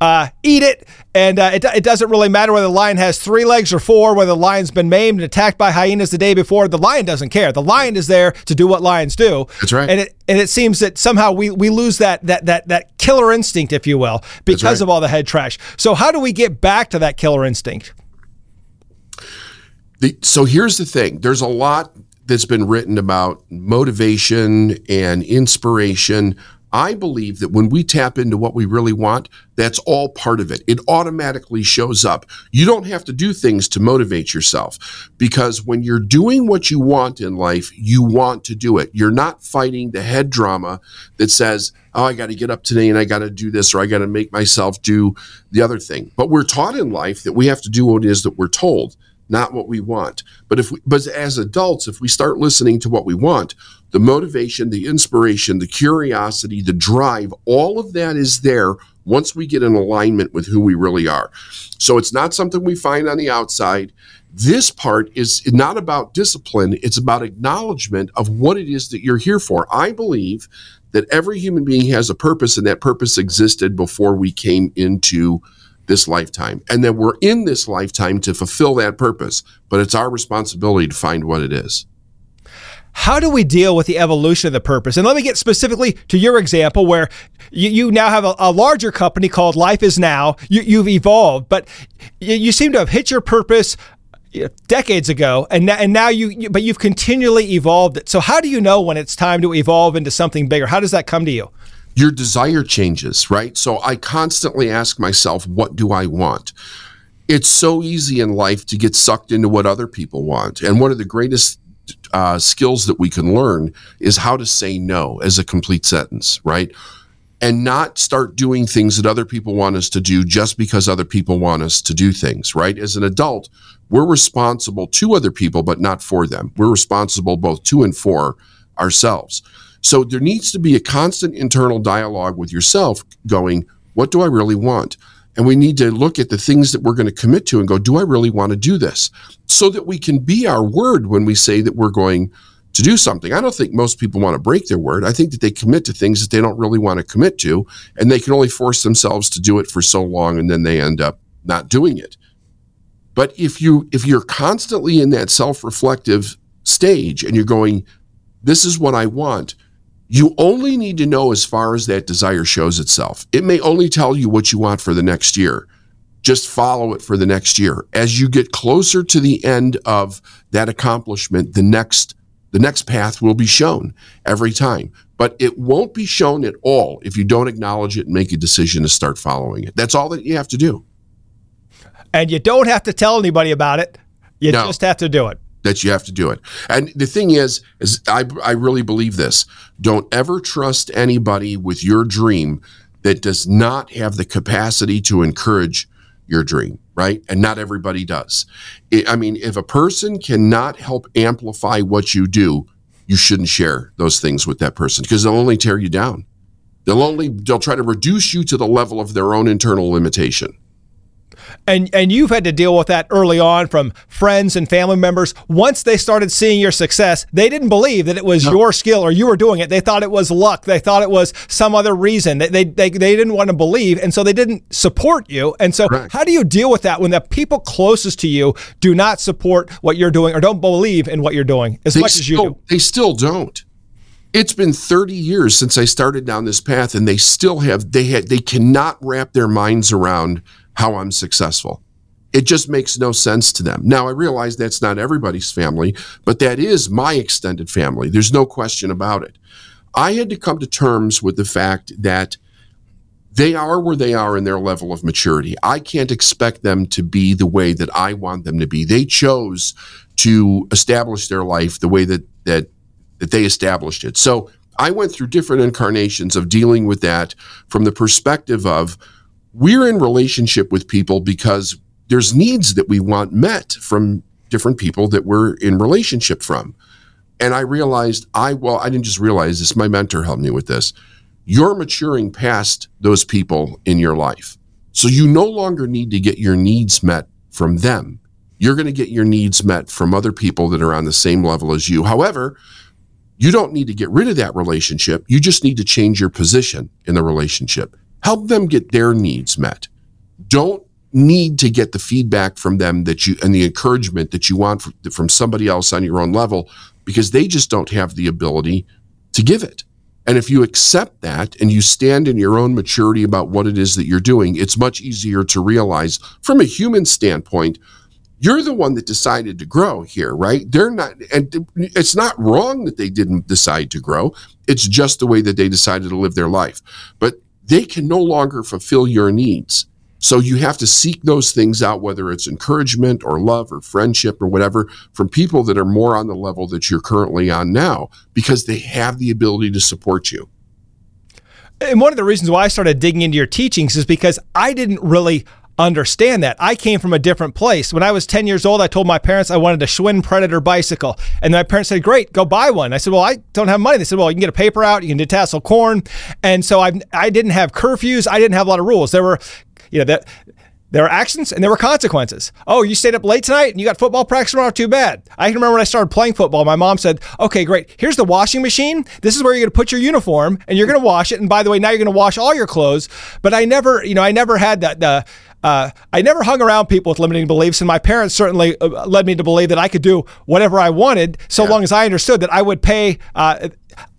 uh, eat it. And uh, it, it doesn't really matter whether the lion has three legs or four, whether the lion's been maimed and attacked by hyenas the day before. The lion doesn't care. The lion is there to do what lions do. That's right. And it and it seems that somehow we, we lose that that that that killer instinct, if you will, because right. of all the head trash. So how do we get back to that killer instinct? The, so here's the thing. There's a lot that's been written about motivation and inspiration I believe that when we tap into what we really want, that's all part of it. It automatically shows up. You don't have to do things to motivate yourself because when you're doing what you want in life, you want to do it. You're not fighting the head drama that says, oh, I got to get up today and I got to do this or I got to make myself do the other thing. But we're taught in life that we have to do what it is that we're told not what we want. But if we, but as adults, if we start listening to what we want, the motivation, the inspiration, the curiosity, the drive, all of that is there once we get in alignment with who we really are. So it's not something we find on the outside. This part is not about discipline, it's about acknowledgement of what it is that you're here for. I believe that every human being has a purpose, and that purpose existed before we came into this lifetime. And that we're in this lifetime to fulfill that purpose, but it's our responsibility to find what it is. How do we deal with the evolution of the purpose? And let me get specifically to your example where you, you now have a, a, larger company called Life is Now. You, have evolved, but you, you, seem to have hit your purpose decades ago and, and now you, you but you've continually evolved it so how do you know when it's time to evolve into something bigger how does that come to you your desire changes, right? So I constantly ask myself, what do I want? It's so easy in life to get sucked into what other people want. And one of the greatest uh, skills that we can learn is how to say no as a complete sentence, right? And not start doing things that other people want us to do just because other people want us to do things, right? As an adult, we're responsible to other people, but not for them. We're responsible both to and for ourselves. So there needs to be a constant internal dialogue with yourself going, what do I really want? And we need to look at the things that we're going to commit to and go, do I really want to do this? So that we can be our word when we say that we're going to do something. I don't think most people want to break their word. I think that they commit to things that they don't really want to commit to, and they can only force themselves to do it for so long and then they end up not doing it. But if you if you're constantly in that self-reflective stage and you're going, this is what I want, you only need to know as far as that desire shows itself. It may only tell you what you want for the next year. Just follow it for the next year. As you get closer to the end of that accomplishment, the next the next path will be shown every time. But it won't be shown at all if you don't acknowledge it and make a decision to start following it. That's all that you have to do. And you don't have to tell anybody about it. You no. just have to do it that you have to do it. And the thing is, is I, I really believe this. Don't ever trust anybody with your dream that does not have the capacity to encourage your dream, right? And not everybody does. I mean, if a person cannot help amplify what you do, you shouldn't share those things with that person because they'll only tear you down. They'll only they'll try to reduce you to the level of their own internal limitation and and you've had to deal with that early on from friends and family members. Once they started seeing your success, they didn't believe that it was no. your skill or you were doing it. They thought it was luck. They thought it was some other reason. They they they, they didn't want to believe, and so they didn't support you. And so, Correct. how do you deal with that when the people closest to you do not support what you're doing or don't believe in what you're doing as they much as you do? do? They still don't it's been 30 years since I started down this path and they still have they had they cannot wrap their minds around how I'm successful. It just makes no sense to them. Now, I realize that's not everybody's family, but that is my extended family. There's no question about it. I had to come to terms with the fact that they are where they are in their level of maturity. I can't expect them to be the way that I want them to be. They chose to establish their life the way that that that they established it. So I went through different incarnations of dealing with that from the perspective of we're in relationship with people because there's needs that we want met from different people that we're in relationship from. And I realized I well, I didn't just realize this, my mentor helped me with this. You're maturing past those people in your life. So you no longer need to get your needs met from them. You're going to get your needs met from other people that are on the same level as you. However, you don't need to get rid of that relationship. You just need to change your position in the relationship help them get their needs met. Don't need to get the feedback from them that you and the encouragement that you want from somebody else on your own level because they just don't have the ability to give it. And if you accept that and you stand in your own maturity about what it is that you're doing, it's much easier to realize from a human standpoint you're the one that decided to grow here, right? They're not, and it's not wrong that they didn't decide to grow. It's just the way that they decided to live their life. But they can no longer fulfill your needs. So you have to seek those things out, whether it's encouragement or love or friendship or whatever, from people that are more on the level that you're currently on now, because they have the ability to support you. And one of the reasons why I started digging into your teachings is because I didn't really understand that. I came from a different place. When I was 10 years old, I told my parents I wanted a Schwinn Predator bicycle. And my parents said, Great, go buy one. I said, Well, I don't have money. They said, Well, you can get a paper out, you can detassel corn. And so I, I didn't have curfews, I didn't have a lot of rules. There were, you know, that there were actions and there were consequences. Oh, you stayed up late tonight and you got football practice tomorrow. Too bad. I can remember when I started playing football. My mom said, "Okay, great. Here's the washing machine. This is where you're going to put your uniform and you're going to wash it. And by the way, now you're going to wash all your clothes." But I never, you know, I never had that. The uh, I never hung around people with limiting beliefs, and my parents certainly uh, led me to believe that I could do whatever I wanted, so yeah. long as I understood that I would pay. Uh,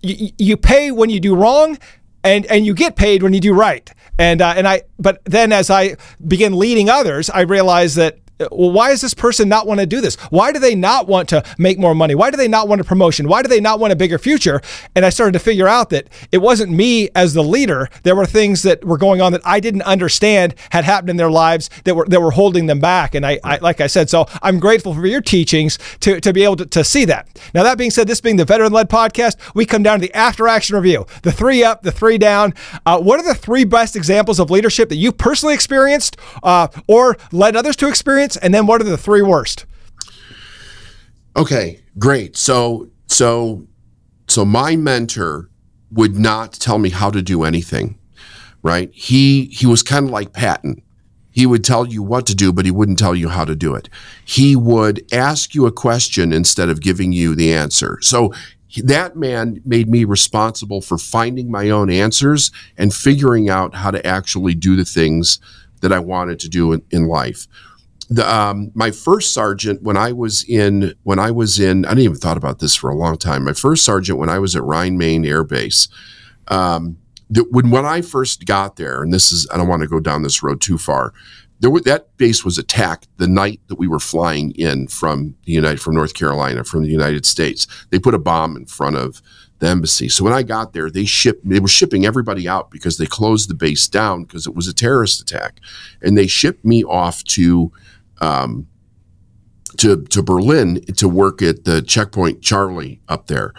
y- you pay when you do wrong, and and you get paid when you do right. And uh, and I, but then as I begin leading others, I realized that well, why does this person not want to do this? Why do they not want to make more money? Why do they not want a promotion? Why do they not want a bigger future? And I started to figure out that it wasn't me as the leader. There were things that were going on that I didn't understand had happened in their lives that were that were holding them back. And I, I like I said, so I'm grateful for your teachings to, to be able to, to see that. Now that being said, this being the veteran led podcast, we come down to the after action review, the three up, the three down. Uh, what are the three best examples of leadership that you personally experienced uh, or led others to experience? And then what are the three worst? Okay, great. So so so my mentor would not tell me how to do anything, right? He he was kind of like Patton. He would tell you what to do, but he wouldn't tell you how to do it. He would ask you a question instead of giving you the answer. So that man made me responsible for finding my own answers and figuring out how to actually do the things that I wanted to do in, in life the, um, my first sergeant when I was in when I was in I didn't even thought about this for a long time. My first sergeant when I was at Rhein-Main Air Base. Um, the, when when I first got there, and this is I don't want to go down this road too far. There were, that base was attacked the night that we were flying in from the United from North Carolina from the United States. They put a bomb in front of the embassy. So when I got there, they shipped they were shipping everybody out because they closed the base down because it was a terrorist attack, and they shipped me off to um, to to Berlin to work at the checkpoint Charlie up there.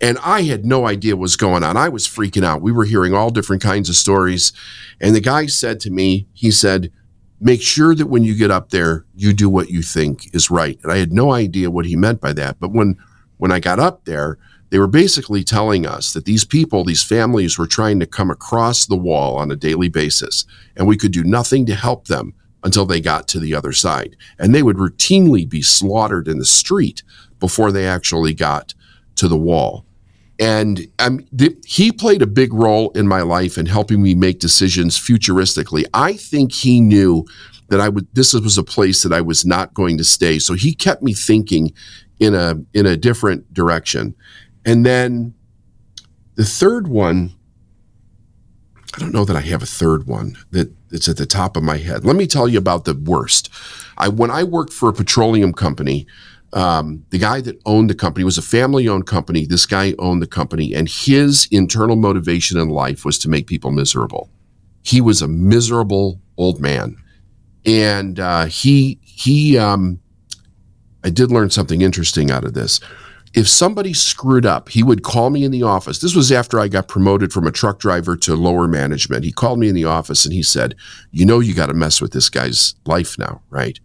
And I had no idea what was going on. I was freaking out. We were hearing all different kinds of stories. And the guy said to me, he said, make sure that when you get up there, you do what you think is right. And I had no idea what he meant by that. But when when I got up there, they were basically telling us that these people, these families were trying to come across the wall on a daily basis, and we could do nothing to help them until they got to the other side. And they would routinely be slaughtered in the street before they actually got to the wall. And um, th- he played a big role in my life in helping me make decisions futuristically. I think he knew that I would. This was a place that I was not going to stay, so he kept me thinking in a in a different direction. And then the third one I don't know that I have a third one that it's at the top of my head. Let me tell you about the worst. I when I worked for a petroleum company, um, the guy that owned the company was a family-owned company. This guy owned the company, and his internal motivation in life was to make people miserable. He was a miserable old man, and uh, he he. Um, I did learn something interesting out of this if somebody screwed up, he would call me in the office. This was after I got promoted from a truck driver to lower management. He called me in the office and he said, You know, you got to mess with this guy's life now, right?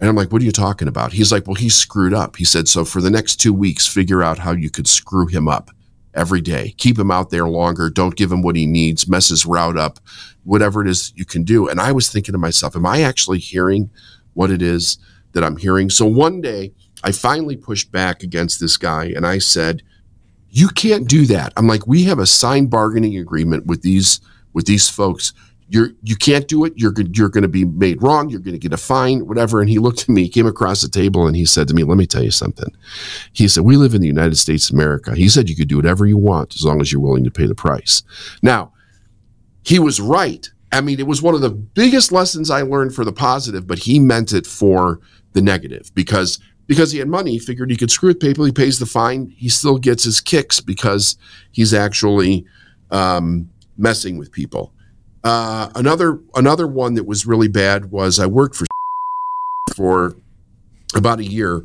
And I'm like, What are you talking about? He's like, Well, he's screwed up. He said, So for the next two weeks, figure out how you could screw him up every day. Keep him out there longer. Don't give him what he needs. Mess his route up, whatever it is you can do. And I was thinking to myself, Am I actually hearing what it is that I'm hearing? So one day, I finally pushed back against this guy and I said, "You can't do that." I'm like, "We have a signed bargaining agreement with these with these folks. You're you can't do it. You're you're going to be made wrong. You're going to get a fine, whatever." And he looked at me, came across the table, and he said to me, "Let me tell you something." He said, "We live in the United States of America." He said, "You could do whatever you want as long as you're willing to pay the price." Now, he was right I mean, it was one of the biggest lessons I learned for the positive, but he meant it for the negative because because he had money, he figured he could screw with people. He pays the fine. He still gets his kicks because he's actually um, messing with people. Uh, another another one that was really bad was I worked for for about a year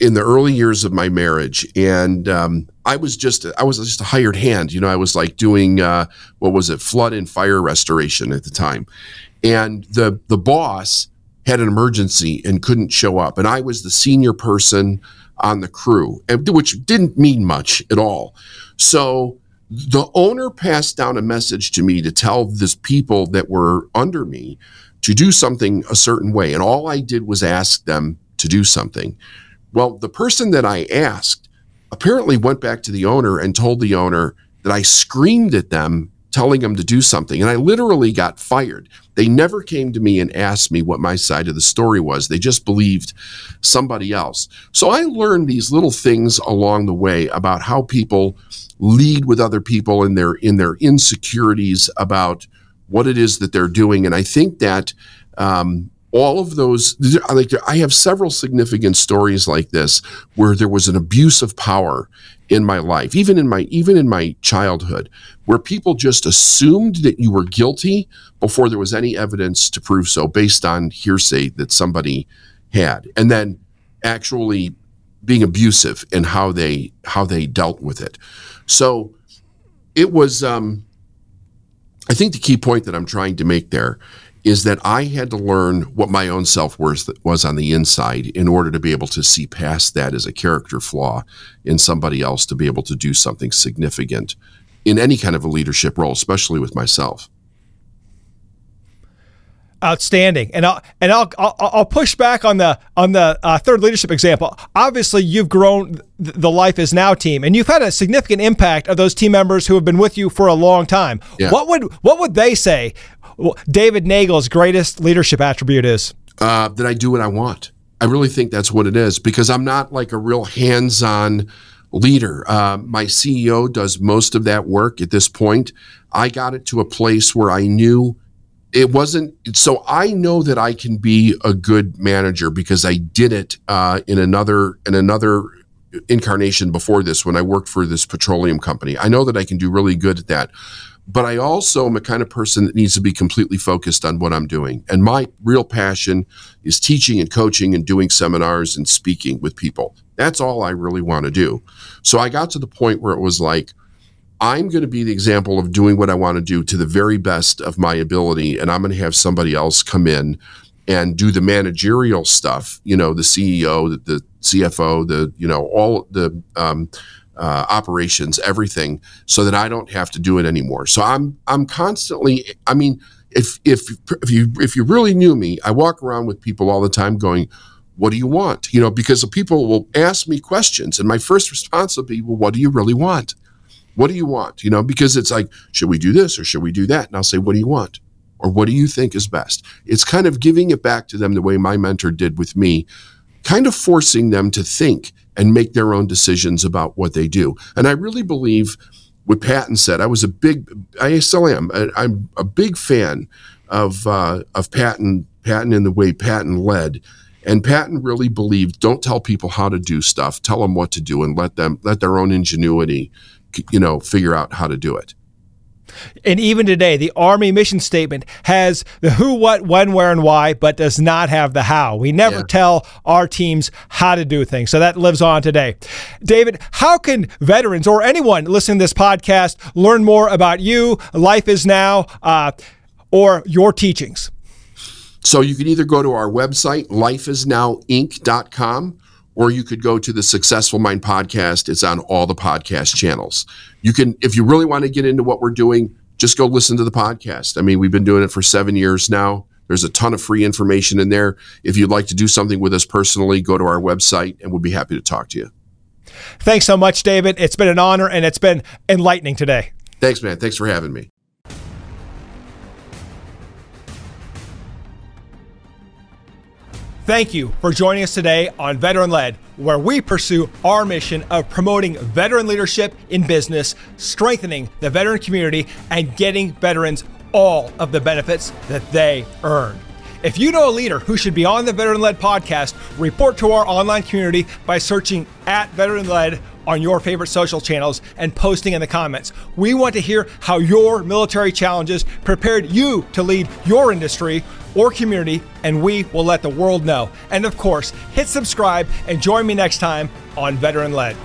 in the early years of my marriage, and um, I was just I was just a hired hand. You know, I was like doing uh, what was it, flood and fire restoration at the time, and the the boss had an emergency and couldn't show up, and I was the senior person on the crew, which didn't mean much at all. So the owner passed down a message to me to tell this people that were under me to do something a certain way, and all I did was ask them to do something. Well, the person that I asked apparently went back to the owner and told the owner that I screamed at them telling them to do something. And I literally got fired. They never came to me and asked me what my side of the story was. They just believed somebody else. So I learned these little things along the way about how people lead with other people in their in their insecurities about what it is that they're doing. And I think that um, all of those like i have several significant stories like this where there was an abuse of power in my life even in my even in my childhood where people just assumed that you were guilty before there was any evidence to prove so based on hearsay that somebody had. And then actually being abusive in how they how they dealt with it. So it was um i think the key point that i'm trying to make there is that I had to learn what my own self worth was on the inside in order to be able to see past that as a character flaw in somebody else to be able to do something significant in any kind of a leadership role, especially with myself. Outstanding, and I'll and I'll I'll, I'll push back on the on the uh, third leadership example. Obviously, you've grown the Life Is Now team, and you've had a significant impact of those team members who have been with you for a long time. Yeah. What would what would they say David Neagle's greatest leadership attribute is? Uh, that I do what I want. I really think that's what it is because I'm not like a real hands on leader. Uh, my CEO does most of that work at this point. I got it to a place where I knew it wasn't. So I know that I can be a good manager because I did it uh, in another in another incarnation before this when I worked for this petroleum company. I know that I can do really good at that but I also am a kind of person that needs to be completely focused on what I'm doing. And my real passion is teaching and coaching and doing seminars and speaking with people. That's all I really want to do. So I got to the point where it was like, I'm going to be the example of doing what I want to do to the very best of my ability. And I'm going to have somebody else come in and do the managerial stuff, you know, the CEO, the, the CFO, the, you know, all the, um, uh, operations, everything, so that I don't have to do it anymore. So I'm I'm constantly. I mean, if if if you if you really knew me, I walk around with people all the time going, "What do you want?" You know, because people will ask me questions, and my first response will be, "Well, what do you really want? What do you want?" You know, because it's like, should we do this or should we do that? And I'll say, "What do you want?" Or what do you think is best? It's kind of giving it back to them the way my mentor did with me, kind of forcing them to think and make their own decisions about what they do. And I really believe what Patton said. I was a big, I still am. I, am a big fan of uh, of Patton, Patton in the way Patton led. And Patton really believed, don't tell people how to do stuff. Tell them what to do, and let them let their own ingenuity, you know, figure out how to do it. And even today, the Army mission statement has the who, what, when, where, and why, but does not have the how. We never yeah. tell our teams how to do things. So that lives on today. David, how can veterans or anyone listening to this podcast learn more about you, Life is Now, uh, or your teachings? So you can either go to our website, lifeisnowinc.com, or you could go to the Successful Mind podcast. It's on all the podcast channels. You can, if you really want to get into what we're doing, just go listen to the podcast. I mean, we've been doing it for seven years now. There's a ton of free information in there. If you'd like to do something with us personally, go to our website and we'll be happy to talk to you. Thanks so much, David. It's been an honor and it's been enlightening today. Thanks, man. Thanks for having me. Thank you for joining us today on Veteran Led, where we pursue our mission of promoting veteran leadership in business, strengthening the veteran community, and getting veterans all of the benefits that they earn. If you know a leader who should be on the Veteran Led podcast, report to our online community by searching at Veteran Led on your favorite social channels and posting in the comments. We want to hear how your military challenges prepared you to lead your industry or community, and we will let the world know. And of course, hit subscribe and join me next time on Veteran Led.